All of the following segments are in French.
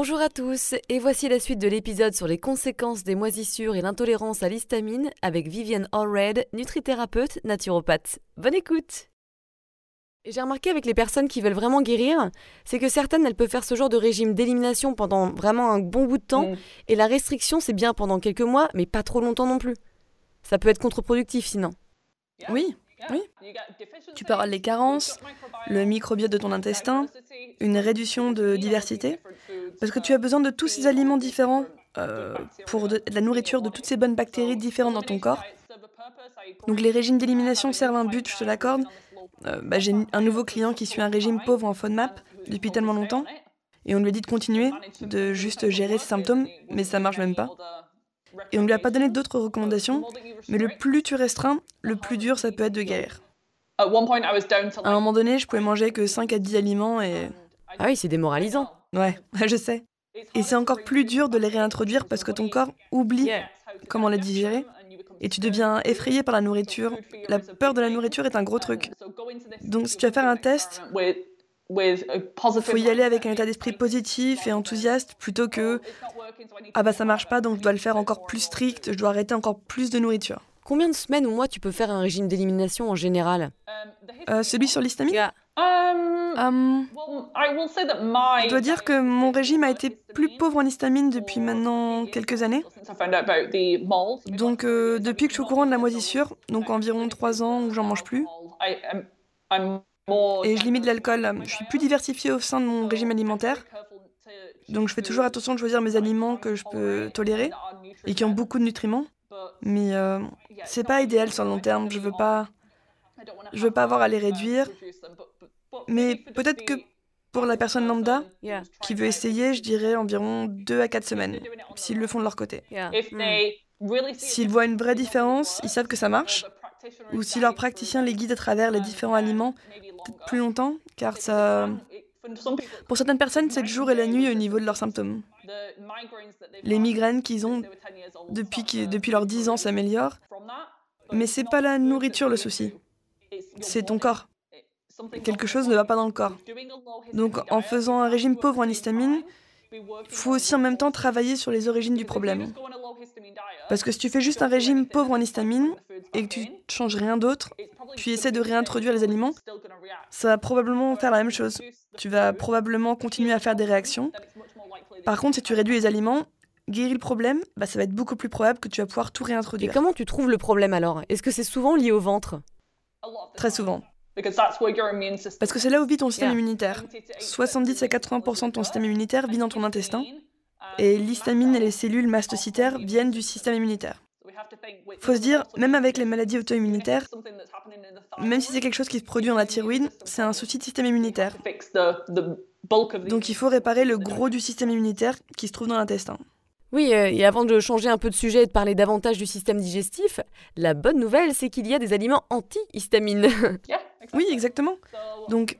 Bonjour à tous, et voici la suite de l'épisode sur les conséquences des moisissures et l'intolérance à l'histamine avec Vivienne Allred, nutrithérapeute naturopathe. Bonne écoute j'ai remarqué avec les personnes qui veulent vraiment guérir, c'est que certaines, elles peuvent faire ce genre de régime d'élimination pendant vraiment un bon bout de temps, mm. et la restriction, c'est bien pendant quelques mois, mais pas trop longtemps non plus. Ça peut être contre-productif sinon. Oui, oui. Tu avoir les carences, le microbiote de ton intestin, une réduction de diversité, parce que tu as besoin de tous ces aliments différents euh, pour de, la nourriture de toutes ces bonnes bactéries différentes dans ton corps. Donc les régimes d'élimination servent un but, je te l'accorde. Euh, bah, j'ai un nouveau client qui suit un régime pauvre en FODMAP depuis tellement longtemps, et on lui a dit de continuer, de juste gérer ses symptômes, mais ça marche même pas. Et on ne lui a pas donné d'autres recommandations, mais le plus tu restreins, le plus dur ça peut être de guérir. À un moment donné, je pouvais manger que 5 à 10 aliments et... Ah oui, c'est démoralisant. Ouais, je sais. Et c'est encore plus dur de les réintroduire parce que ton corps oublie comment les digérer et tu deviens effrayé par la nourriture. La peur de la nourriture est un gros truc. Donc si tu vas faire un test, faut y aller avec un état d'esprit positif et enthousiaste plutôt que ah bah ça marche pas donc je dois le faire encore plus strict, je dois arrêter encore plus de nourriture. Combien de semaines ou mois tu peux faire un régime d'élimination en général euh, Celui sur l'histamine um, Je dois dire que mon régime a été plus pauvre en histamine depuis maintenant quelques années. Donc euh, depuis que je suis au courant de la moisissure, donc environ 3 ans où j'en mange plus. Et je limite l'alcool. Je suis plus diversifiée au sein de mon régime alimentaire. Donc je fais toujours attention de choisir mes aliments que je peux tolérer et qui ont beaucoup de nutriments. Mais euh, c'est pas idéal sur le long terme. Je veux pas, je veux pas avoir à les réduire. Mais peut-être que pour la personne lambda qui veut essayer, je dirais environ 2 à 4 semaines, s'ils le font de leur côté. S'ils voient une vraie différence, ils savent que ça marche. Ou si leur praticien les guide à travers les différents aliments, plus longtemps, car ça... Pour certaines personnes, c'est le jour et la nuit au niveau de leurs symptômes. Les migraines qu'ils ont depuis, depuis leurs 10 ans s'améliorent, mais c'est pas la nourriture le souci, c'est ton corps. Quelque chose ne va pas dans le corps. Donc en faisant un régime pauvre en histamine, il faut aussi en même temps travailler sur les origines du problème. Parce que si tu fais juste un régime pauvre en histamine et que tu ne changes rien d'autre, puis essaies de réintroduire les aliments, ça va probablement faire la même chose. Tu vas probablement continuer à faire des réactions. Par contre, si tu réduis les aliments, guérir le problème, bah, ça va être beaucoup plus probable que tu vas pouvoir tout réintroduire. Et comment tu trouves le problème alors? Est-ce que c'est souvent lié au ventre? Très souvent. Parce que c'est là où vit ton système immunitaire. 70 à 80% de ton système immunitaire vit dans ton intestin. Et l'histamine et les cellules mastocytaires viennent du système immunitaire. Faut se dire, même avec les maladies auto-immunitaires, même si c'est quelque chose qui se produit dans la thyroïde, c'est un souci de système immunitaire. Donc il faut réparer le gros du système immunitaire qui se trouve dans l'intestin. Oui, euh, et avant de changer un peu de sujet et de parler davantage du système digestif, la bonne nouvelle, c'est qu'il y a des aliments anti-histamine. oui, exactement. Donc,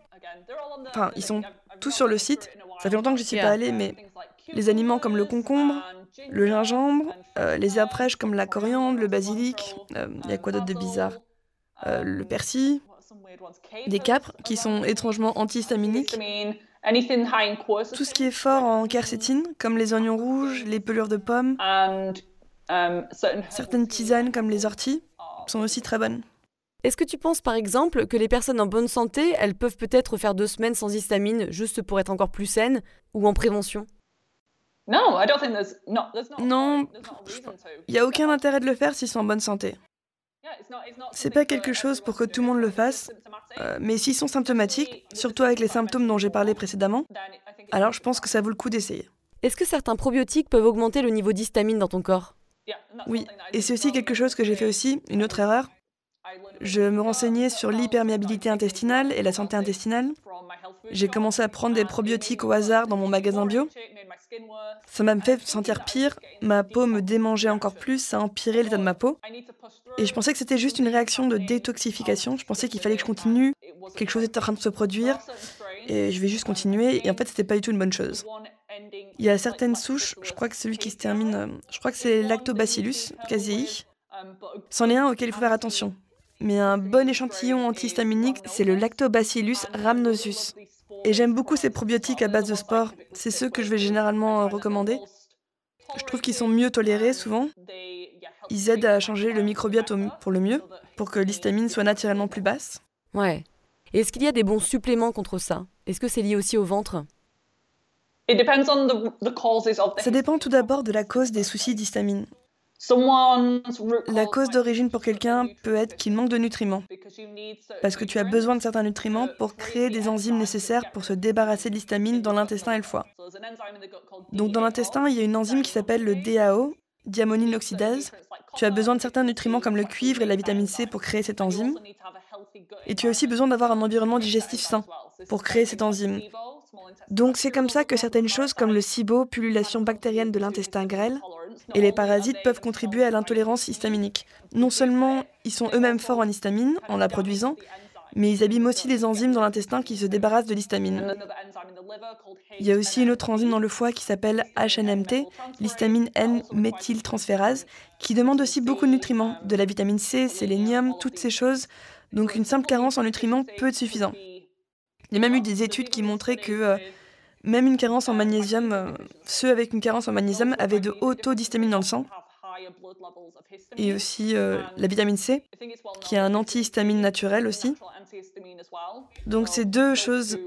enfin, ils sont tous sur le site. Ça fait longtemps que je n'y suis pas allée, mais les aliments comme le concombre, le gingembre, euh, les herbes fraîches comme la coriandre, le basilic, euh, il y a quoi d'autre de bizarre? Le persil, des capres qui sont étrangement antihistaminiques. Tout ce qui est fort en quercétine, comme les oignons rouges, les pelures de pommes. Certaines tisanes, comme les orties, sont aussi très bonnes. Est-ce que tu penses par exemple que les personnes en bonne santé, elles peuvent peut-être faire deux semaines sans histamine juste pour être encore plus saines ou en prévention? Non, il n'y a aucun intérêt de le faire s'ils sont en bonne santé. C'est pas quelque chose pour que tout le monde le fasse, euh, mais s'ils sont symptomatiques, surtout avec les symptômes dont j'ai parlé précédemment, alors je pense que ça vaut le coup d'essayer. Est-ce que certains probiotiques peuvent augmenter le niveau d'histamine dans ton corps? Oui, et c'est aussi quelque chose que j'ai fait aussi, une autre erreur. Je me renseignais sur l'hyperméabilité intestinale et la santé intestinale. J'ai commencé à prendre des probiotiques au hasard dans mon magasin bio. Ça m'a fait sentir pire, ma peau me démangeait encore plus, ça a empiré l'état de ma peau. Et je pensais que c'était juste une réaction de détoxification, je pensais qu'il fallait que je continue, quelque chose était en train de se produire, et je vais juste continuer, et en fait c'était pas du tout une bonne chose. Il y a certaines souches, je crois que celui qui se termine, euh, je crois que c'est Lactobacillus casei. C'en est un auquel il faut faire attention. Mais un bon échantillon antihistaminique, c'est le Lactobacillus rhamnosus. Et j'aime beaucoup ces probiotiques à base de sport. C'est ceux que je vais généralement euh, recommander. Je trouve qu'ils sont mieux tolérés souvent. Ils aident à changer le microbiote pour le mieux, pour que l'histamine soit naturellement plus basse. Ouais. Et est-ce qu'il y a des bons suppléments contre ça? Est-ce que c'est lié aussi au ventre? Ça dépend tout d'abord de la cause des soucis d'histamine. La cause d'origine pour quelqu'un peut être qu'il manque de nutriments, parce que tu as besoin de certains nutriments pour créer des enzymes nécessaires pour se débarrasser de l'histamine dans l'intestin et le foie. Donc dans l'intestin, il y a une enzyme qui s'appelle le DAO, diamonine oxydase. Tu as besoin de certains nutriments comme le cuivre et la vitamine C pour créer cette enzyme. Et tu as aussi besoin d'avoir un environnement digestif sain pour créer cette enzyme. Donc c'est comme ça que certaines choses comme le SIBO, pullulation bactérienne de l'intestin grêle, et les parasites peuvent contribuer à l'intolérance histaminique. Non seulement ils sont eux-mêmes forts en histamine en la produisant, mais ils abîment aussi les enzymes dans l'intestin qui se débarrassent de l'histamine. Il y a aussi une autre enzyme dans le foie qui s'appelle HNMT, l'histamine N-méthyltransférase, qui demande aussi beaucoup de nutriments, de la vitamine C, sélénium, toutes ces choses. Donc une simple carence en nutriments peut être suffisant. Il y a même eu des études qui montraient que euh, même une carence en magnésium, euh, ceux avec une carence en magnésium avaient de hauts taux d'histamine dans le sang. Et aussi euh, la vitamine C, qui est un antihistamine naturel aussi. Donc c'est deux choses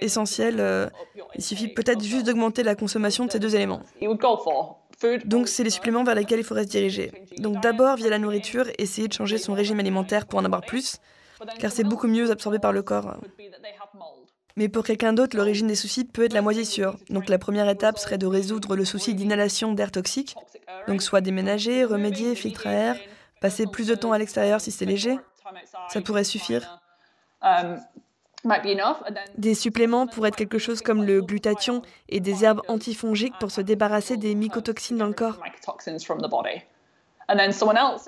essentielles. il suffit peut-être juste d'augmenter la consommation de ces deux éléments. Donc c'est les suppléments vers lesquels il faudrait se diriger. Donc d'abord via la nourriture, essayer de changer son régime alimentaire pour en avoir plus car c'est beaucoup mieux absorbé par le corps. Mais pour quelqu'un d'autre, l'origine des soucis peut être la moisissure. Donc la première étape serait de résoudre le souci d'inhalation d'air toxique. Donc soit déménager, remédier, filtre à air, passer plus de temps à l'extérieur si c'est léger. Ça pourrait suffire. Des suppléments pourraient être quelque chose comme le glutathion et des herbes antifongiques pour se débarrasser des mycotoxines dans le corps.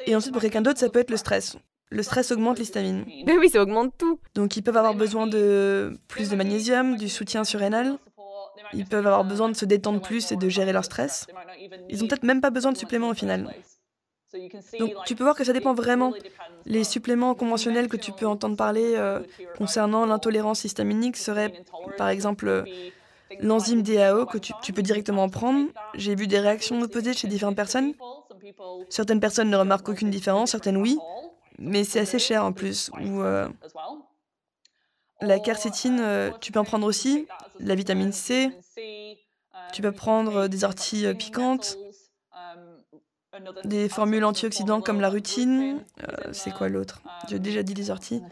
Et ensuite, pour quelqu'un d'autre, ça peut être le stress le stress augmente l'histamine. Mais oui, ça augmente tout. Donc ils peuvent avoir besoin de plus de magnésium, du soutien surrénal. Ils peuvent avoir besoin de se détendre plus et de gérer leur stress. Ils ont peut-être même pas besoin de suppléments au final. Donc tu peux voir que ça dépend vraiment. Les suppléments conventionnels que tu peux entendre parler euh, concernant l'intolérance histaminique seraient par exemple l'enzyme DAO que tu, tu peux directement prendre. J'ai vu des réactions opposées chez différentes personnes. Certaines personnes ne remarquent aucune différence, certaines oui mais c'est assez cher en plus. Ou, euh, la quercétine, euh, tu peux en prendre aussi, la vitamine C, tu peux prendre des orties euh, piquantes, des formules antioxydants comme la rutine. c'est quoi l'autre? J'ai déjà dit les orties.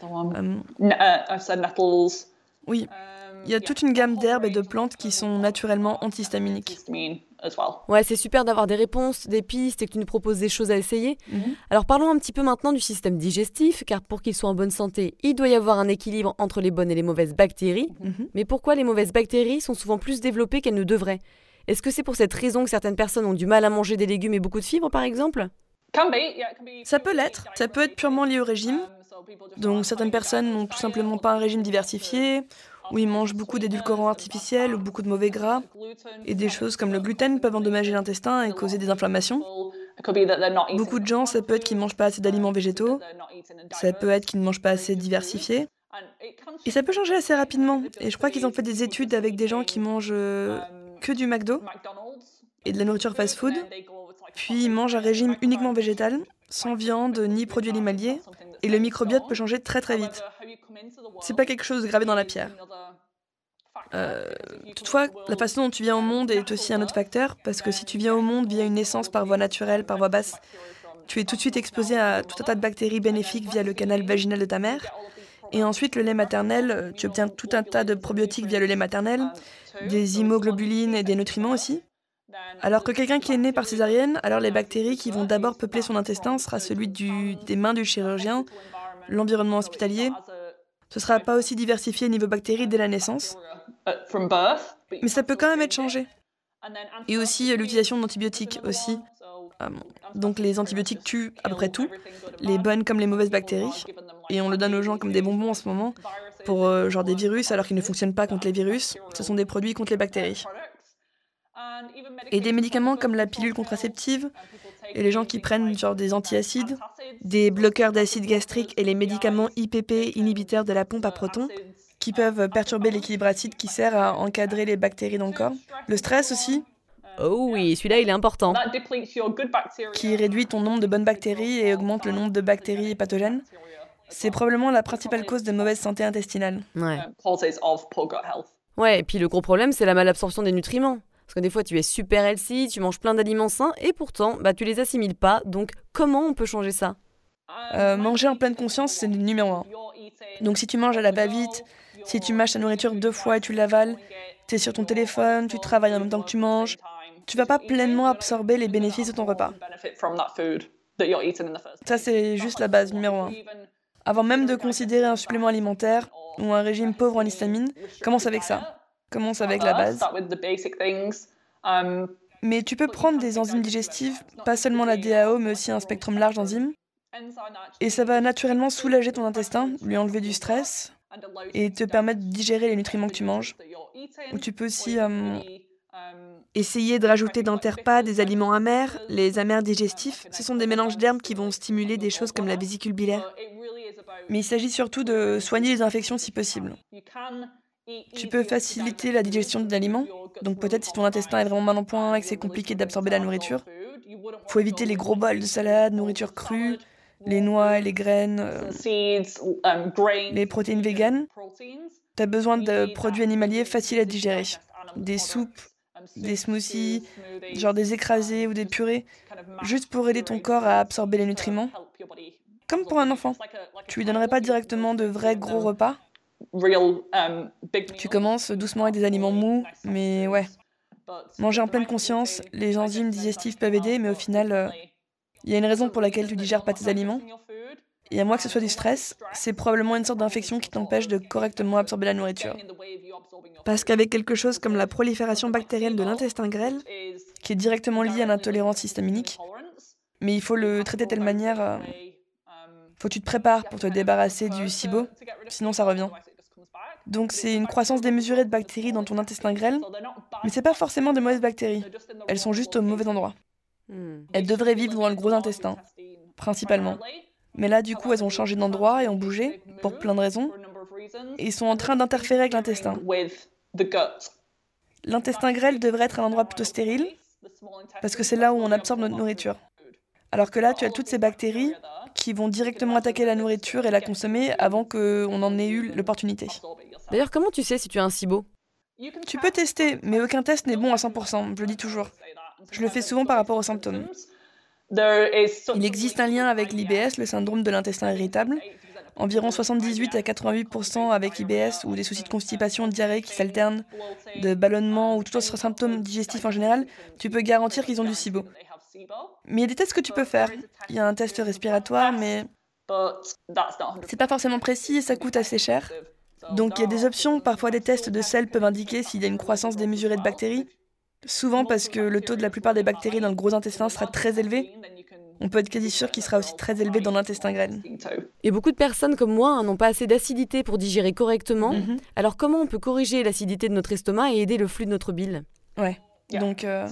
oui, il y a toute une gamme d'herbes et de plantes qui sont naturellement antihistaminiques. Ouais, c'est super d'avoir des réponses, des pistes et que tu nous proposes des choses à essayer. Mhm. Alors parlons un petit peu maintenant du système digestif, car pour qu'il soit en bonne santé, il doit y avoir un équilibre entre les bonnes et les mauvaises bactéries. Mhm. Mais pourquoi les mauvaises bactéries sont souvent plus développées qu'elles ne devraient? Est-ce que c'est pour cette raison que certaines personnes ont du mal à manger des légumes et beaucoup de fibres, par exemple? Ça peut l'être, ça peut être purement lié au régime. Donc certaines personnes n'ont tout simplement pas un régime diversifié où ils mangent beaucoup d'édulcorants artificiels ou beaucoup de mauvais gras. Et des choses comme le gluten peuvent endommager l'intestin et causer des inflammations. Beaucoup de gens, ça peut être qu'ils ne mangent pas assez d'aliments végétaux, ça peut être qu'ils ne mangent pas assez diversifiés. Et ça peut changer assez rapidement. Et je crois qu'ils ont fait des études avec des gens qui mangent euh, que du McDo et de la nourriture fast-food, puis ils mangent un régime uniquement végétal, sans viande ni produits animaliers, et le microbiote peut changer très très vite. C'est pas quelque chose de gravé dans la pierre. Euh, toutefois, la façon dont tu viens au monde est aussi un autre facteur, parce que si tu viens au monde via une naissance par voie naturelle, par voie basse, tu es tout de suite exposé à tout un tas de bactéries bénéfiques via le canal vaginal de ta mère. Et ensuite, le lait maternel, tu obtiens tout un tas de probiotiques via le lait maternel, des immunoglobulines et des nutriments aussi. Alors que quelqu'un qui est né par césarienne, alors les bactéries qui vont d'abord peupler son intestin sera celui du, des mains du chirurgien, l'environnement hospitalier. Ce ne sera pas aussi diversifié niveau bactéries dès la naissance. Mais ça peut quand même être changé. Et aussi euh, l'utilisation d'antibiotiques aussi. Euh, donc les antibiotiques tuent à peu près tout, les bonnes comme les mauvaises bactéries. Et on le donne aux gens comme des bonbons en ce moment pour euh, genre des virus alors qu'ils ne fonctionnent pas contre les virus. Ce sont des produits contre les bactéries. Et des médicaments comme la pilule contraceptive et les gens qui prennent genre des antiacides, des bloqueurs d'acide gastrique et les médicaments IPP inhibiteurs de la pompe à protons qui peuvent perturber l'équilibre acide qui sert à encadrer les bactéries dans le corps. Le stress aussi, Oh oui, celui-là il est important. qui réduit ton nombre de bonnes bactéries et augmente le nombre de bactéries pathogènes. C'est probablement la principale cause de mauvaise santé intestinale. Ouais. Ouais, et puis le gros problème c'est la malabsorption des nutriments. Parce que des fois tu es super healthy, tu manges plein d'aliments sains et pourtant bah, tu les assimiles pas. Donc comment on peut changer ça? Euh, manger en pleine conscience, c'est le numéro un. Donc si tu manges à la va-vite, si tu mâches ta nourriture deux fois et tu l'avales, tu es sur ton téléphone, tu travailles en même temps que tu manges, tu vas pas pleinement absorber les bénéfices de ton repas. Ça, c'est juste la base numéro un. Avant même de considérer un supplément alimentaire ou un régime pauvre en histamine, commence avec ça. Commence avec la base. Mais tu peux prendre des enzymes digestives, pas seulement la DAO, mais aussi un spectrum large d'enzymes. Et ça va naturellement soulager ton intestin, lui enlever du stress et te permettre de digérer les nutriments que tu manges. Ou tu peux aussi euh, essayer de rajouter dans tes repas des aliments amers. Les amers digestifs, ce sont des mélanges d'herbes qui vont stimuler des choses comme la vésicule biliaire. Mais il s'agit surtout de soigner les infections si possible. Tu peux faciliter la digestion d'aliments. Donc peut-être si ton intestin est vraiment mal en point et que c'est compliqué d'absorber la nourriture, faut éviter les gros bols de salade, nourriture crue, les noix et les graines, euh, les protéines véganes. Tu as besoin de produits animaliers faciles à digérer. Des soupes, des smoothies, genre des écrasés ou des purées, juste pour aider ton corps à absorber les nutriments. Comme pour un enfant. Tu lui donnerais pas directement de vrais gros repas? Tu commences doucement avec des aliments mous, mais ouais. Manger en pleine conscience, les enzymes digestifs peuvent aider, mais au final, euh, il y a une raison pour laquelle tu digères pas tes aliments. Et à moins que ce soit du stress, c'est probablement une sorte d'infection qui t'empêche de correctement absorber la nourriture. Parce qu'avec quelque chose comme la prolifération bactérienne de l'intestin grêle, qui est directement liée à l'intolérance histaminique, mais il faut le traiter de telle manière. euh, faut que tu te prépares pour te débarrasser du SIBO, sinon ça revient. Donc c'est une croissance démesurée de bactéries dans ton intestin grêle, mais c'est pas forcément de mauvaises bactéries. Elles sont juste au mauvais endroit. Hmm. Elles devraient vivre dans le gros intestin, principalement. Mais là, du coup, elles ont changé d'endroit et ont bougé, pour plein de raisons, et ils sont en train d'interférer avec l'intestin. L'intestin grêle devrait être un endroit plutôt stérile, parce que c'est là où on absorbe notre nourriture. Alors que là, tu as toutes ces bactéries qui vont directement attaquer la nourriture et la consommer avant qu'on en ait eu l'opportunité. D'ailleurs, comment tu sais si tu as un SIBO Tu peux tester, mais aucun test n'est bon à 100%, je le dis toujours. Je le fais souvent par rapport aux symptômes. Il existe un lien avec l'IBS, le syndrome de l'intestin irritable. Environ 78 à 88% avec l'IBS ou des soucis de constipation, de diarrhée qui s'alternent, de ballonnement ou tout autre symptôme digestif en général, tu peux garantir qu'ils ont du SIBO. Mais il y a des tests que tu peux faire. Il y a un test respiratoire, mais c'est pas forcément précis et ça coûte assez cher. Donc il y a des options, parfois des tests de sel peuvent indiquer s'il y a une croissance démesurée de bactéries. Souvent parce que le taux de la plupart des bactéries dans le gros intestin sera très élevé. On peut être quasi sûr qu'il sera aussi très élevé dans l'intestin grêle. Et beaucoup de personnes comme moi hein, n'ont pas assez d'acidité pour digérer correctement. Mhm. Alors comment on peut corriger l'acidité de notre estomac et aider le flux de notre bile? Ouais. Donc, euh,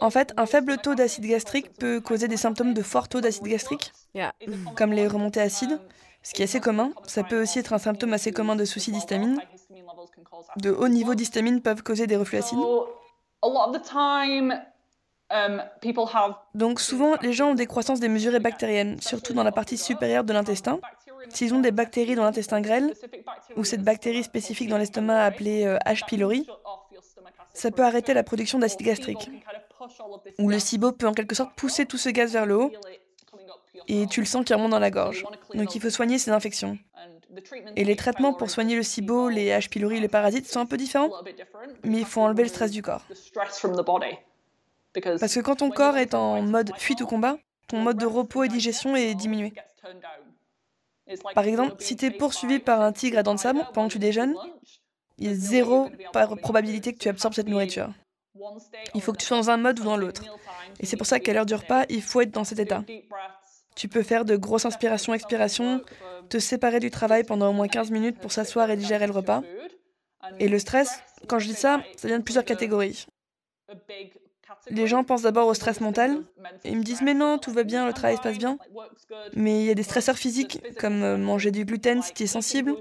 en fait, un faible taux d'acide gastrique peut causer des symptômes de fort taux d'acide gastrique, comme les remontées acides, ce qui est assez commun. Ça peut aussi être un symptôme assez commun de soucis d'histamine. De hauts niveaux d'histamine peuvent causer des reflux acides. Donc souvent, les gens ont des croissances démesurées bactériennes, surtout dans la partie supérieure de l'intestin. S'ils ont des bactéries dans l'intestin grêle, ou cette bactérie spécifique dans l'estomac appelée euh, H. pylori, ça peut arrêter la production d'acide gastrique. Ou le SIBO peut en quelque sorte pousser tout ce gaz vers le haut, et tu le sens qui remonte dans la gorge. Donc il faut soigner ces infections. Et les traitements pour soigner le SIBO, les H. pylori, les parasites sont un peu différents, mais il faut enlever le stress du corps. Parce que quand ton corps est en mode fuite ou combat, ton mode de repos et digestion est diminué. Par exemple, si tu es poursuivi par un tigre à dents de sabre pendant que tu déjeunes, il y a zéro probabilité que tu absorbes cette nourriture. Il faut que tu sois dans un mode ou dans l'autre. Et c'est pour ça qu'à l'heure du repas, il faut être dans cet état. Tu peux faire de grosses inspirations-expirations, te séparer du travail pendant au moins 15 minutes pour s'asseoir et digérer le repas. Et le stress, quand je dis ça, ça vient de plusieurs catégories. Les gens pensent d'abord au stress mental et ils me disent mais non, tout va bien, le travail se passe bien. Mais il y a des stresseurs physiques comme euh, manger du gluten si tu es sensible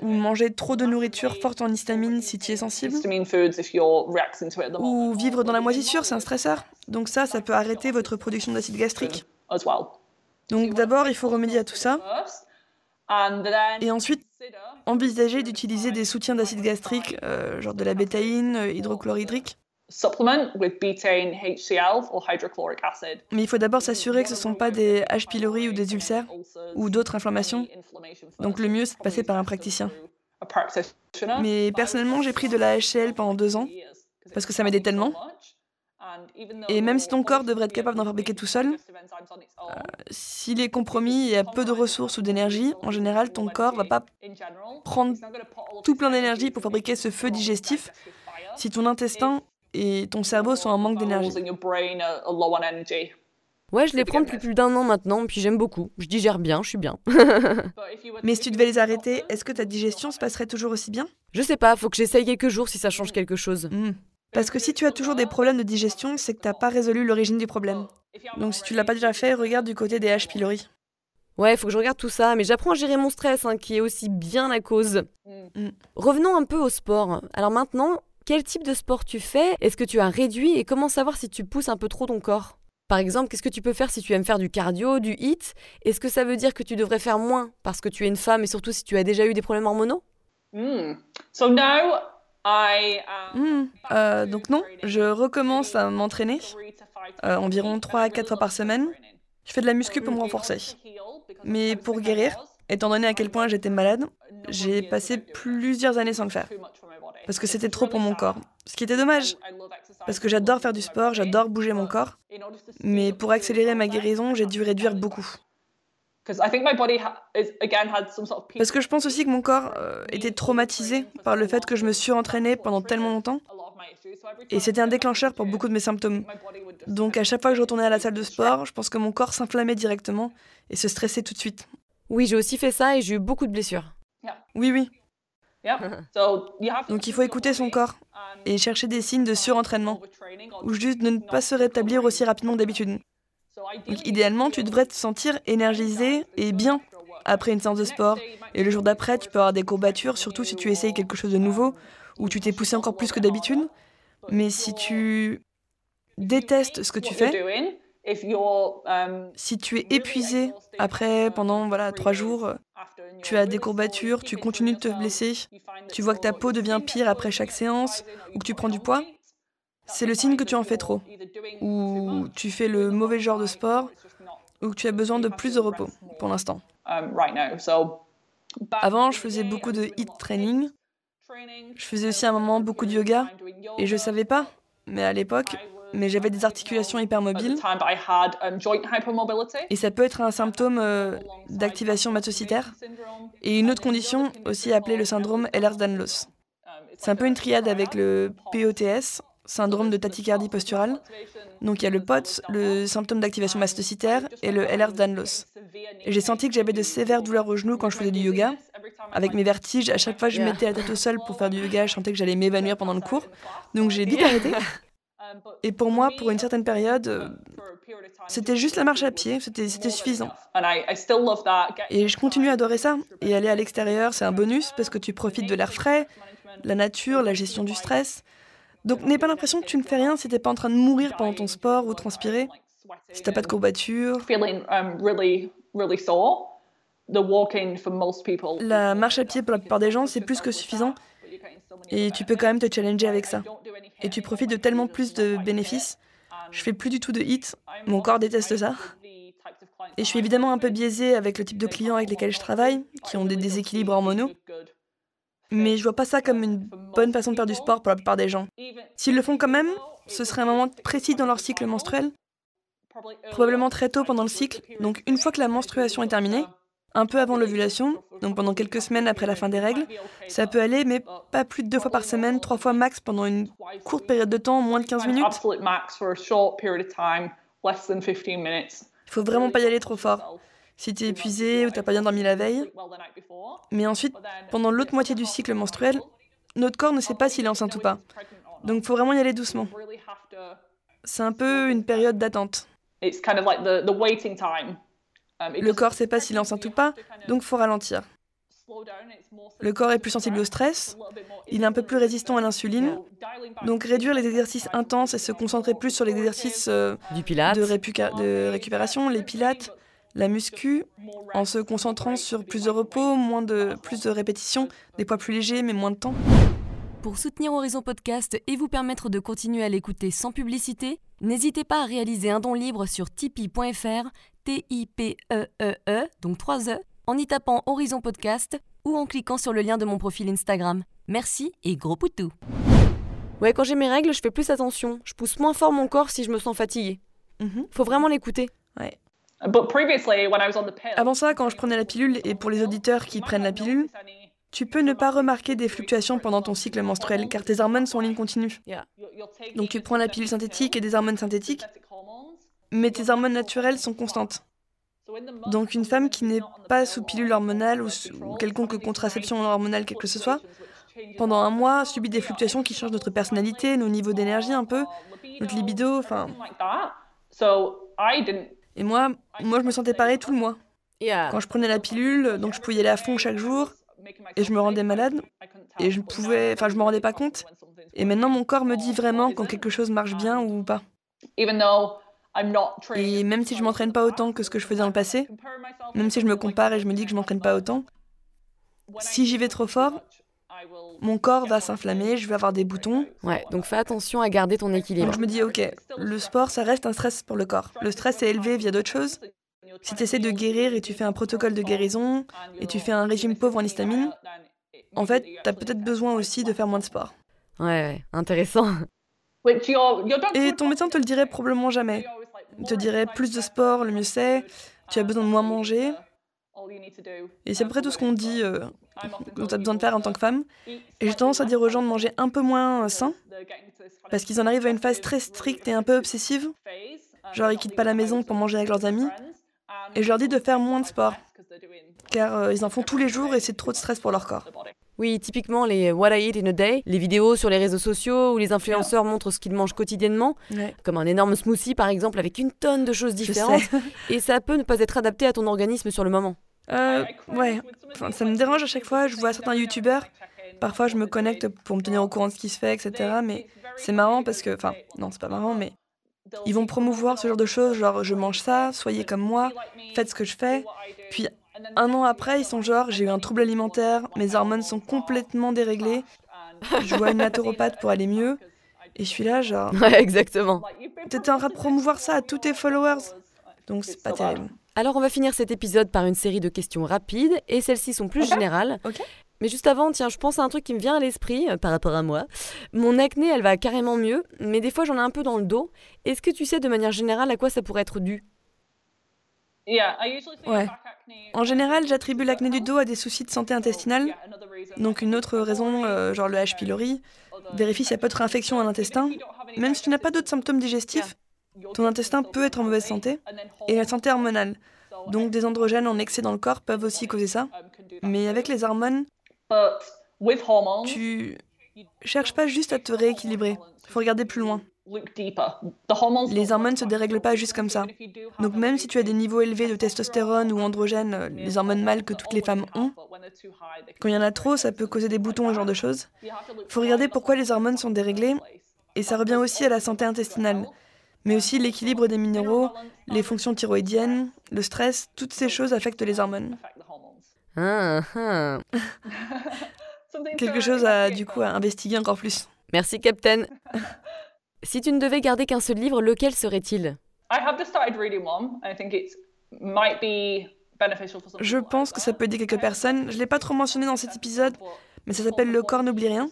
ou manger trop de nourriture forte en histamine si tu es sensible ou vivre dans la moisissure, c'est un stresseur. Donc ça, ça peut arrêter votre production d'acide gastrique. Donc d'abord, il faut remédier à tout ça. Et ensuite, envisager d'utiliser des soutiens d'acide gastrique, euh, genre de la bétaïne, euh, hydrochlorhydrique. Mais il faut d'abord s'assurer que ce ne sont pas des H. pylori ou des ulcères ou d'autres inflammations. Donc le mieux, c'est de passer par un praticien. Mais personnellement, j'ai pris de la HCl pendant deux ans parce que ça m'aidait tellement. Et même si ton corps devrait être capable d'en fabriquer tout seul, euh, s'il est compromis et a peu de ressources ou d'énergie, en général, ton corps va pas prendre tout plein d'énergie pour fabriquer ce feu digestif si ton intestin et ton cerveau sont en manque d'énergie. Ouais, je les prends depuis plus d'un an maintenant, puis j'aime beaucoup. Je digère bien, je suis bien. Mais si tu devais les arrêter, est-ce que ta digestion se passerait toujours aussi bien? Je sais pas, faut que j'essaye quelques jours si ça change quelque chose. Hmm. Parce que si tu as toujours des problèmes de digestion, c'est que tu n'as pas résolu l'origine du problème. Donc si tu l'as pas déjà fait, regarde du côté des H. pylori. Ouais, faut que je regarde tout ça, mais j'apprends à gérer mon stress, hein, qui est aussi bien la cause. Hmm. Revenons un peu au sport. Alors maintenant, quel type de sport tu fais? Est-ce que tu as réduit? Et comment savoir si tu pousses un peu trop ton corps? Par exemple, qu'est-ce que tu peux faire si tu aimes faire du cardio, du HIIT Est-ce que ça veut dire que tu devrais faire moins parce que tu es une femme et surtout si tu as déjà eu des problèmes hormonaux? Hmm. Hmm. euh, donc non, je recommence à m'entraîner euh, environ 3 à 4 fois par semaine. Je fais de la muscu pour me renforcer. Mais pour guérir, étant donné à quel point j'étais malade, j'ai passé plusieurs années sans le faire parce que c'était trop pour mon corps. Ce qui était dommage, parce que j'adore faire du sport, j'adore bouger mon corps, mais pour accélérer ma guérison, j'ai dû réduire beaucoup. Parce que je pense aussi que mon corps euh, était traumatisé par le fait que je me suis entraînée pendant tellement longtemps. Et c'était un déclencheur pour beaucoup de mes symptômes. Donc à chaque fois que je retournais à la salle de sport, je pense que mon corps s'inflammait directement et se stressait tout de suite. Oui, j'ai aussi fait ça et j'ai eu beaucoup de blessures. Oui, oui. Donc il faut écouter son corps et chercher des signes de surentraînement ou juste de ne pas se rétablir aussi rapidement d'habitude. Idéalement, tu devrais te sentir énergisé et bien après une séance de sport. Et le jour d'après, tu peux avoir des courbatures, surtout si tu essayes quelque chose de nouveau ou tu t'es poussé encore plus que d'habitude. Mais si tu détestes ce que tu fais, si tu es épuisé après pendant voilà trois jours, tu as des courbatures, tu continues de te blesser, tu vois que ta peau devient pire après chaque séance ou que tu prends du poids, c'est le signe que tu en fais trop, ou tu fais le mauvais genre de sport, ou que tu as besoin de plus de repos pour l'instant. Avant, je faisais beaucoup de HIIT training. Je faisais aussi à un moment beaucoup de yoga et je savais pas, mais à l'époque, mais j'avais des articulations hypermobiles. Et ça peut être un symptôme euh, d'activation mastocytaire. Et une autre condition, aussi appelée le syndrome Ehlers-Danlos. C'est un peu une triade avec le POTS, syndrome de tachycardie posturale. Donc il y a le POTS, le symptôme d'activation mastocytaire, et le Ehlers-Danlos. Et j'ai senti que j'avais de sévères douleurs au genou quand je faisais du yoga. Avec mes vertiges, à chaque fois que je mettais la tête au sol pour faire du yoga, je sentais que j'allais m'évanouir pendant le cours. Donc j'ai vite arrêté. Et pour moi, pour une certaine période, c'était juste la marche à pied, c'était suffisant. Et je continue à adorer ça. Et aller à l'extérieur, c'est un bonus parce que tu profites de l'air frais, la nature, la gestion du stress. Donc n'aie pas l'impression que tu ne fais rien si t'es pas en train de mourir pendant ton sport ou transpirer, si t'as pas de courbature. La marche à pied pour la plupart des gens, c'est plus que suffisant. Et tu peux quand même te challenger avec ça. Et tu profites de tellement plus de bénéfices. Je fais plus du tout de hits. Mon corps déteste ça. Et je suis évidemment un peu biaisée avec le type de clients avec lesquels je travaille, qui ont des déséquilibres hormonaux. Mais je vois pas ça comme une bonne façon de faire du sport pour la plupart des gens. S'ils le font quand même, ce serait un moment précis dans leur cycle menstruel, probablement très tôt pendant le cycle. Donc une fois que la menstruation est terminée, un peu avant l'ovulation, donc pendant quelques semaines après la fin des règles. Ça peut aller, mais pas plus de deux fois par semaine, trois fois max pendant une courte période de temps, moins de 15 minutes. Il faut vraiment pas y aller trop fort. Si tu es épuisé ou t'as pas bien dormi la veille. Mais ensuite, pendant l'autre moitié du cycle menstruel, notre corps ne sait pas s'il est enceinte ou pas. Donc il faut vraiment y aller doucement. C'est un peu une période d'attente. Le corps ne sait pas s'il est enceinte ou pas, donc faut ralentir. Le corps est plus sensible au stress, il est un peu plus résistant à l'insuline, donc réduire les exercices intenses et se concentrer plus sur les exercices euh, Du pilate. de, répuca- de récupération, les pilates, la muscu, en se concentrant sur plus de repos, moins de, plus de répétitions, des poids plus légers mais moins de temps. Pour soutenir Horizon Podcast et vous permettre de continuer à l'écouter sans publicité, n'hésitez pas à réaliser un don libre sur tipeee.fr, T-I-P-E-E-E, E donc 3 E, en y tapant Horizon Podcast ou en cliquant sur le lien de mon profil Instagram. Merci et gros poutou Ouais, quand j'ai mes règles, je fais plus attention. Je pousse moins fort mon corps si je me sens fatiguée. Mhm. Faut vraiment l'écouter. Ouais. But previously, when I was on the pill, Avant ça, quand je prenais la pilule, et pour les auditeurs qui prennent la pilule, tu peux ne pas remarquer des fluctuations pendant ton cycle menstruel, car tes hormones sont en ligne continue. Donc tu prends la pilule synthétique et des hormones synthétiques, mais tes hormones naturelles sont constantes. Donc une femme qui n'est pas sous pilule hormonale ou sous ou quelconque contraception hormonale, quelle que ce soit, pendant un mois subit des fluctuations qui changent notre personnalité, nos niveaux d'énergie un peu, notre libido, enfin... Et moi, moi je me sentais pareil tout le mois. Quand je prenais la pilule, donc je pouvais y aller à fond chaque jour, et je me rendais malade, et je pouvais... Enfin, je me rendais pas compte. Et maintenant, mon corps me dit vraiment quand quelque chose marche bien ou pas. Et même si je m'entraîne pas autant que ce que je faisais dans le passé, même si je me compare et je me dis que je m'entraîne pas autant, si j'y vais trop fort, mon corps va s'inflammer, je vais avoir des boutons. Ouais, donc fais attention à garder ton équilibre. Donc je me dis, ok, le sport, ça reste un stress pour le corps. Le stress est élevé via d'autres choses. Si tu essaies de guérir et tu fais un protocole de guérison, et tu fais un régime pauvre en histamine, en fait, tu as peut-être besoin aussi de faire moins de sport. Ouais, ouais, intéressant. Et ton médecin te le dirait probablement jamais. Il te dirait plus de sport, le mieux c'est, tu as besoin de moins manger. Et c'est à peu près tout ce qu'on dit euh, que tu as besoin de faire en tant que femme. Et j'ai tendance à dire aux gens de manger un peu moins sain, parce qu'ils en arrivent à une phase très stricte et un peu obsessive. Genre, ils quittent pas la maison pour manger avec leurs amis. Et je leur dis de faire moins de sport, car euh, ils en font tous les jours et c'est trop de stress pour leur corps. Oui, typiquement les What I Eat in a Day, les vidéos sur les réseaux sociaux où les influenceurs montrent ce qu'ils mangent quotidiennement, Ouais. comme un énorme smoothie par exemple avec une tonne de choses différentes, et ça peut ne pas être adapté à ton organisme sur le moment. Euh, ouais, enfin, ça me dérange à chaque fois. Je vois certains youtubeurs. Parfois, je me connecte pour me tenir au courant de ce qui se fait, etc. Mais c'est marrant parce que, enfin, non, c'est pas marrant, mais ils vont promouvoir ce genre de choses, genre je mange ça, soyez comme moi, faites ce que je fais. Puis un an après, ils sont genre j'ai eu un trouble alimentaire, mes hormones sont complètement déréglées, je vois une naturopathe pour aller mieux. Et je suis là, genre, Ouais, exactement. t'étais en train de promouvoir ça à tous tes followers. Donc c'est pas terrible. Alors on va finir cet épisode par une série de questions rapides, et celles-ci sont plus générales. Mais juste avant, tiens, je pense à un truc qui me vient à l'esprit euh, par rapport à moi. Mon acné, elle va carrément mieux, mais des fois j'en ai un peu dans le dos. Est-ce que tu sais de manière générale à quoi ça pourrait être dû? Ouais. En général, j'attribue l'acné du dos à des soucis de santé intestinale. Donc une autre raison, euh, genre le H. pylori, vérifie s'il n'y a pas d'autres infections à l'intestin. Même si tu n'as pas d'autres symptômes digestifs, ton intestin peut être en mauvaise santé. Et la santé hormonale. Donc des androgènes en excès dans le corps peuvent aussi causer ça. Mais avec les hormones, tu cherches pas juste à te rééquilibrer. Faut regarder plus loin. Les hormones ne se dérèglent pas juste comme ça. Donc même si tu as des niveaux élevés de testostérone ou androgènes, euh, les hormones mâles que toutes les femmes ont, quand il y en a trop, ça peut causer des boutons et ce genre de choses. Faut regarder pourquoi les hormones sont déréglées, et ça revient aussi à la santé intestinale, mais aussi l'équilibre des minéraux, les fonctions thyroïdiennes, le stress, toutes ces choses affectent les hormones. Ah, ah. Quelque chose à du coup à investiguer encore plus. Merci, Captain. si tu ne devais garder qu'un seul livre, lequel serait-il? Je pense que ça peut aider quelques personnes. Je l'ai pas trop mentionné dans cet épisode, mais ça s'appelle Le corps n'oublie rien.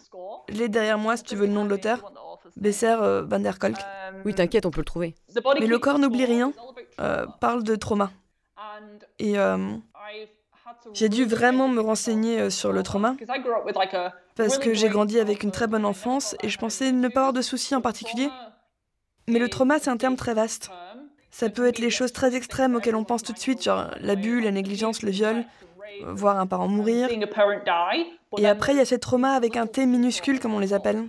Je l'ai derrière moi si tu veux le nom de l'auteur. Besser euh, van der Kolk. Oui, t'inquiète, on peut le trouver. Mais Le corps n'oublie rien euh, parle de trauma. Et euh, J'ai dû vraiment me renseigner euh, sur le trauma parce que j'ai grandi avec une très bonne enfance et je pensais ne pas avoir de soucis en particulier. Mais le trauma, c'est un terme très vaste. Ça peut être les choses très extrêmes auxquelles on pense tout de suite, genre l'abus, la négligence, le viol, voir un parent mourir. Et après, il y a ces traumas avec un T minuscule, comme on les appelle.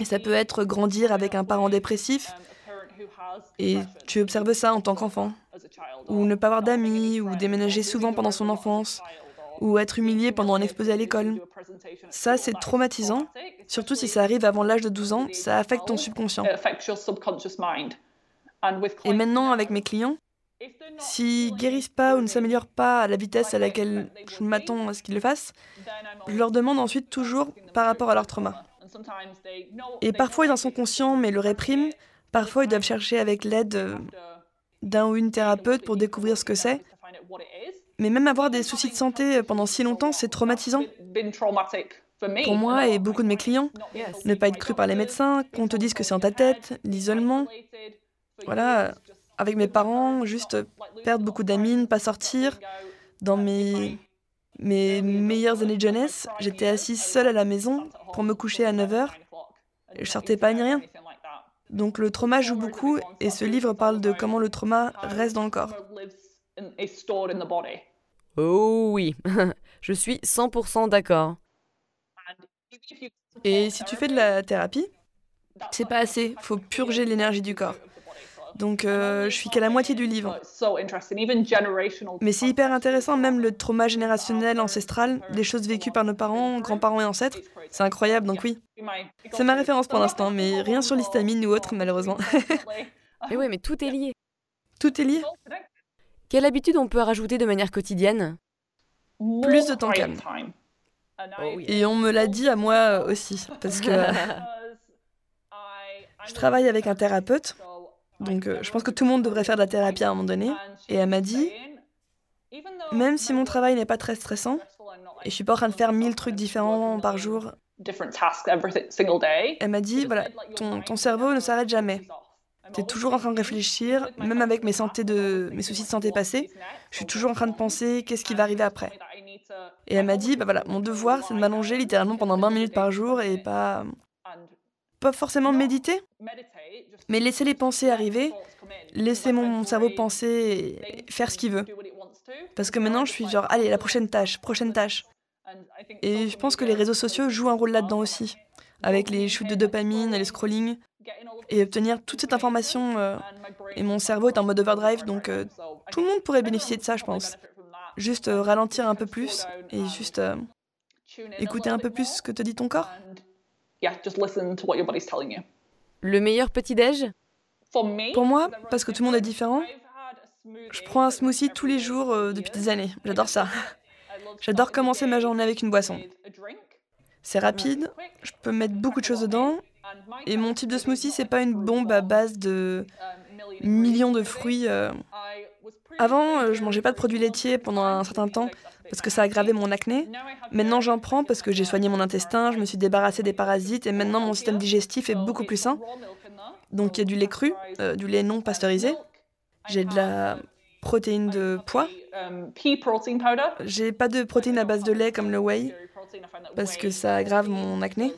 Et ça peut être grandir avec un parent dépressif. Et tu observes ça en tant qu'enfant. Ou ne pas avoir d'amis, ou déménager souvent pendant son enfance, ou être humilié pendant un exposé à l'école. Ça, c'est traumatisant. Surtout si ça arrive avant l'âge de 12 ans, ça affecte ton subconscient. Et maintenant, avec mes clients, S'ils guérissent pas ou ne s'améliorent pas à la vitesse à laquelle je m'attends à ce qu'ils le fassent, je leur demande ensuite toujours par rapport à leur trauma. Et parfois ils en sont conscients mais le répriment, parfois ils doivent chercher avec l'aide d'un ou une thérapeute pour découvrir ce que c'est. Mais même avoir des soucis de santé pendant si longtemps, c'est traumatisant. Pour moi et beaucoup de mes clients, ne pas être cru par les médecins, qu'on te dise que c'est en ta tête, l'isolement. Voilà, avec mes parents, juste perdre beaucoup d'amis, ne pas sortir. Dans mes, mes meilleures années de jeunesse, j'étais assise seule à la maison pour me coucher à 9h. Et je sortais pas ni rien. Donc le trauma joue beaucoup et ce livre parle de comment le trauma reste dans le corps. Oh oui, je suis 100% d'accord. Et si tu fais de la thérapie, c'est pas assez, faut purger l'énergie du corps. Donc euh, je suis qu'à la moitié du livre. Mais c'est hyper intéressant, même le trauma générationnel, ancestral, des choses vécues par nos parents, grands-parents et ancêtres. C'est incroyable, donc oui. C'est ma référence pour l'instant, mais rien sur l'histamine ou autre, malheureusement. mais oui, mais tout est lié. Tout est lié. Quelle habitude on peut rajouter de manière quotidienne? Plus de temps calme. Oh et on me l'a dit à moi aussi, parce que je travaille avec un thérapeute donc euh, je pense que tout le monde devrait faire de la thérapie à un moment donné. Et elle m'a dit, même si mon travail n'est pas très stressant, et je suis pas en train de faire mille trucs différents par jour, elle m'a dit, voilà, ton, cerveau ne s'arrête jamais. Tu es toujours en train de réfléchir, même avec mes, de, mes soucis de santé passés, je suis toujours en train de penser qu'est-ce qui va arriver après. Et elle m'a dit, bah voilà, mon devoir, c'est de m'allonger littéralement pendant 20 minutes par jour et pas, pas forcément méditer, mais laisser les pensées arriver, laisser mon cerveau penser et faire ce qu'il veut. Parce que maintenant, je suis genre, allez, la prochaine tâche, prochaine tâche. Et je pense que les réseaux sociaux jouent un rôle là-dedans aussi, avec les shoots de dopamine et les scrolling, et obtenir toute cette information. Euh, et mon cerveau est en mode overdrive, donc euh, tout le monde pourrait bénéficier de ça, je pense. Juste euh, ralentir un peu plus et juste écouter un peu plus ce que te dit ton corps. Le meilleur petit-déj Pour moi, parce que tout le monde est différent, je prends un smoothie tous les jours euh, depuis des années. J'adore ça. J'adore commencer ma journée avec une boisson. C'est rapide, je peux mettre beaucoup de choses dedans. Et mon type de smoothie, c'est pas une bombe à base de millions de fruits. Euh. Avant, euh, je mangeais pas de produits laitiers pendant un certain temps parce que ça a aggravé mon acné. Maintenant, j'en prends parce que j'ai soigné mon intestin, je me suis débarrassé des parasites et maintenant mon système digestif est beaucoup plus sain. Donc il y a du lait cru, euh, du lait non pasteurisé. J'ai de la protéine de pois. J'ai pas de protéine à base de lait comme le whey parce que ça aggrave mon acné.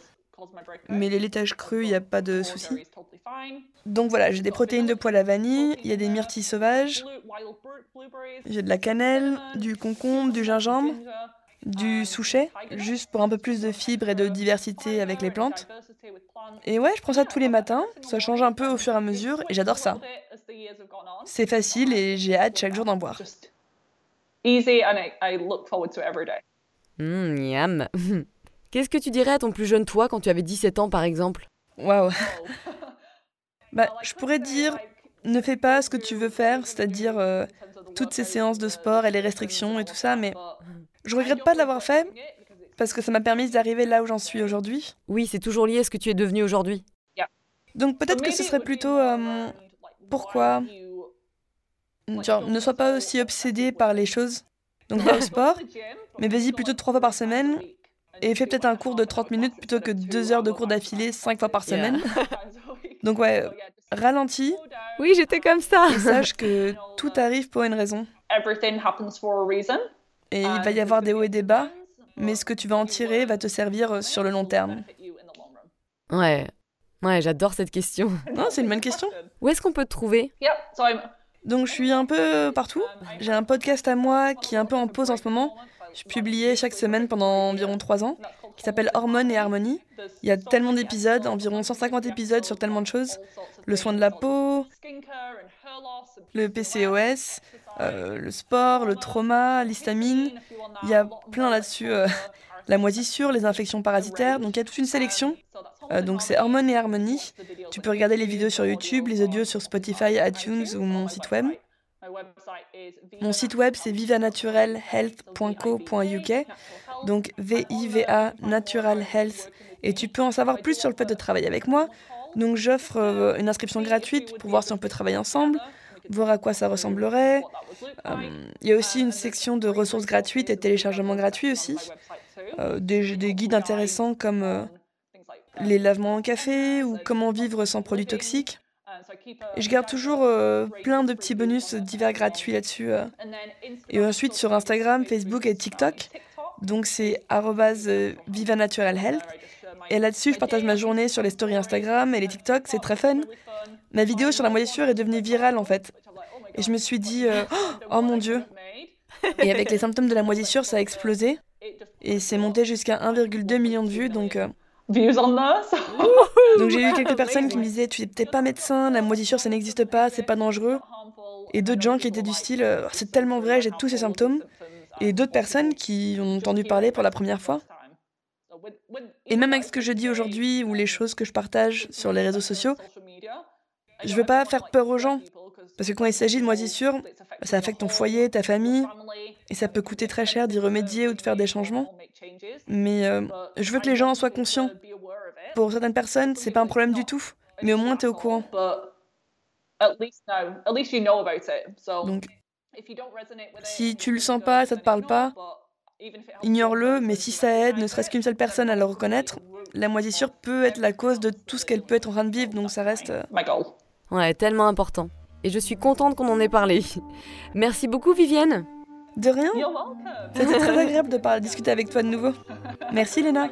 Mais les laitages crus, il n'y a pas de souci. Donc voilà, j'ai des protéines de poil à vanille, il y a des myrtilles sauvages, j'ai de la cannelle, du concombre, du gingembre, du souchet, juste pour un peu plus de fibres et de diversité avec les plantes. Et ouais, je prends ça tous les matins, ça change un peu au fur et à mesure et j'adore ça. C'est facile et j'ai hâte chaque jour d'en boire. Mmh, Qu'est-ce que tu dirais à ton plus jeune toi quand tu avais 17 ans par exemple? Waouh Bah, je pourrais dire ne fais pas ce que tu veux faire, c'est-à-dire euh, toutes ces séances de sport et les restrictions et tout ça, mais je regrette pas de l'avoir fait parce que ça m'a permis d'arriver là où j'en suis aujourd'hui. Oui, c'est toujours lié à ce que tu es devenu aujourd'hui. Donc peut-être que ce serait plutôt euh, pourquoi Genre, ne sois pas aussi obsédé par les choses. Donc va au sport, mais vas-y plutôt trois fois par semaine et fais peut-être un cours de 30 minutes plutôt que deux heures de cours d'affilée cinq fois par semaine. Donc ouais, ralentis. Oui, j'étais comme ça. Et sache que tout arrive pour une raison. Et il va y avoir des hauts et des bas, mais ce que tu vas en tirer va te servir sur le long terme. Ouais, ouais, j'adore cette question. Non, c'est une bonne question. Où est-ce qu'on peut te trouver? Donc je suis un peu partout. J'ai un podcast à moi qui est un peu en pause en ce moment. Je publiais chaque semaine pendant environ trois ans, qui s'appelle Hormones et Harmonie. Il y a tellement d'épisodes, environ 150 épisodes sur tellement de choses. Le soin de la peau, le PCOS, euh, le sport, le trauma, l'histamine. Il y a plein là-dessus. euh, la moisissure, les infections parasitaires. Donc il y a toute une sélection. Euh, donc c'est Hormones et Harmonie. Tu peux regarder les vidéos sur YouTube, les audios sur Spotify, iTunes ou mon site web. Mon site web c'est vivanaturalhealth.co.uk, donc V-I-V-A Natural Health, et tu peux en savoir plus sur le fait de travailler avec moi. Donc j'offre euh, une inscription gratuite pour voir si on peut travailler ensemble, voir à quoi ça ressemblerait. Euh, Il y a aussi une section de ressources gratuites et téléchargements gratuits aussi. Euh, des, des guides intéressants comme euh, les lavements en café ou comment vivre sans produits toxiques. Je garde toujours euh, plein de petits bonus divers gratuits là-dessus. euh. Et ensuite sur Instagram, Facebook et TikTok. Donc c'est euh, @vivanaturalhealth. Et là-dessus, je partage ma journée sur les stories Instagram et les TikTok, c'est très fun. Ma vidéo sur la moisissure est devenue virale en fait. Et je me suis dit, oh mon dieu. Et avec les symptômes de la moisissure, ça a explosé. Et c'est monté jusqu'à 1,2 million de vues. Donc, Views on this? donc j'ai eu quelques personnes qui me disaient, tu n'es peut-être pas médecin, la moisissure ça n'existe pas, c'est pas dangereux. Et d'autres gens qui étaient du style, euh, c'est tellement vrai, j'ai tous ces symptômes. Et d'autres personnes qui ont entendu parler pour la première fois. Et même avec ce que je dis aujourd'hui ou les choses que je partage sur les réseaux sociaux, je veux pas faire peur aux gens. Parce que quand il s'agit de moisissure, ça affecte ton foyer, ta famille, et ça peut coûter très cher d'y remédier ou de faire des changements. Mais euh, je veux que les gens en soient conscients. Pour certaines personnes, c'est pas un problème du tout, mais au moins tu es au courant. Donc, si tu le sens pas, ça te parle pas, ignore-le, mais si ça aide, ne serait-ce qu'une seule personne à le reconnaître, la moisissure peut être la cause de tout ce qu'elle peut être en train de vivre, donc ça reste... euh. Ouais, tellement important. Et je suis contente qu'on en ait parlé. Merci beaucoup, Vivienne. De rien. C'était très agréable de parler, discuter avec toi de nouveau. Merci Léna.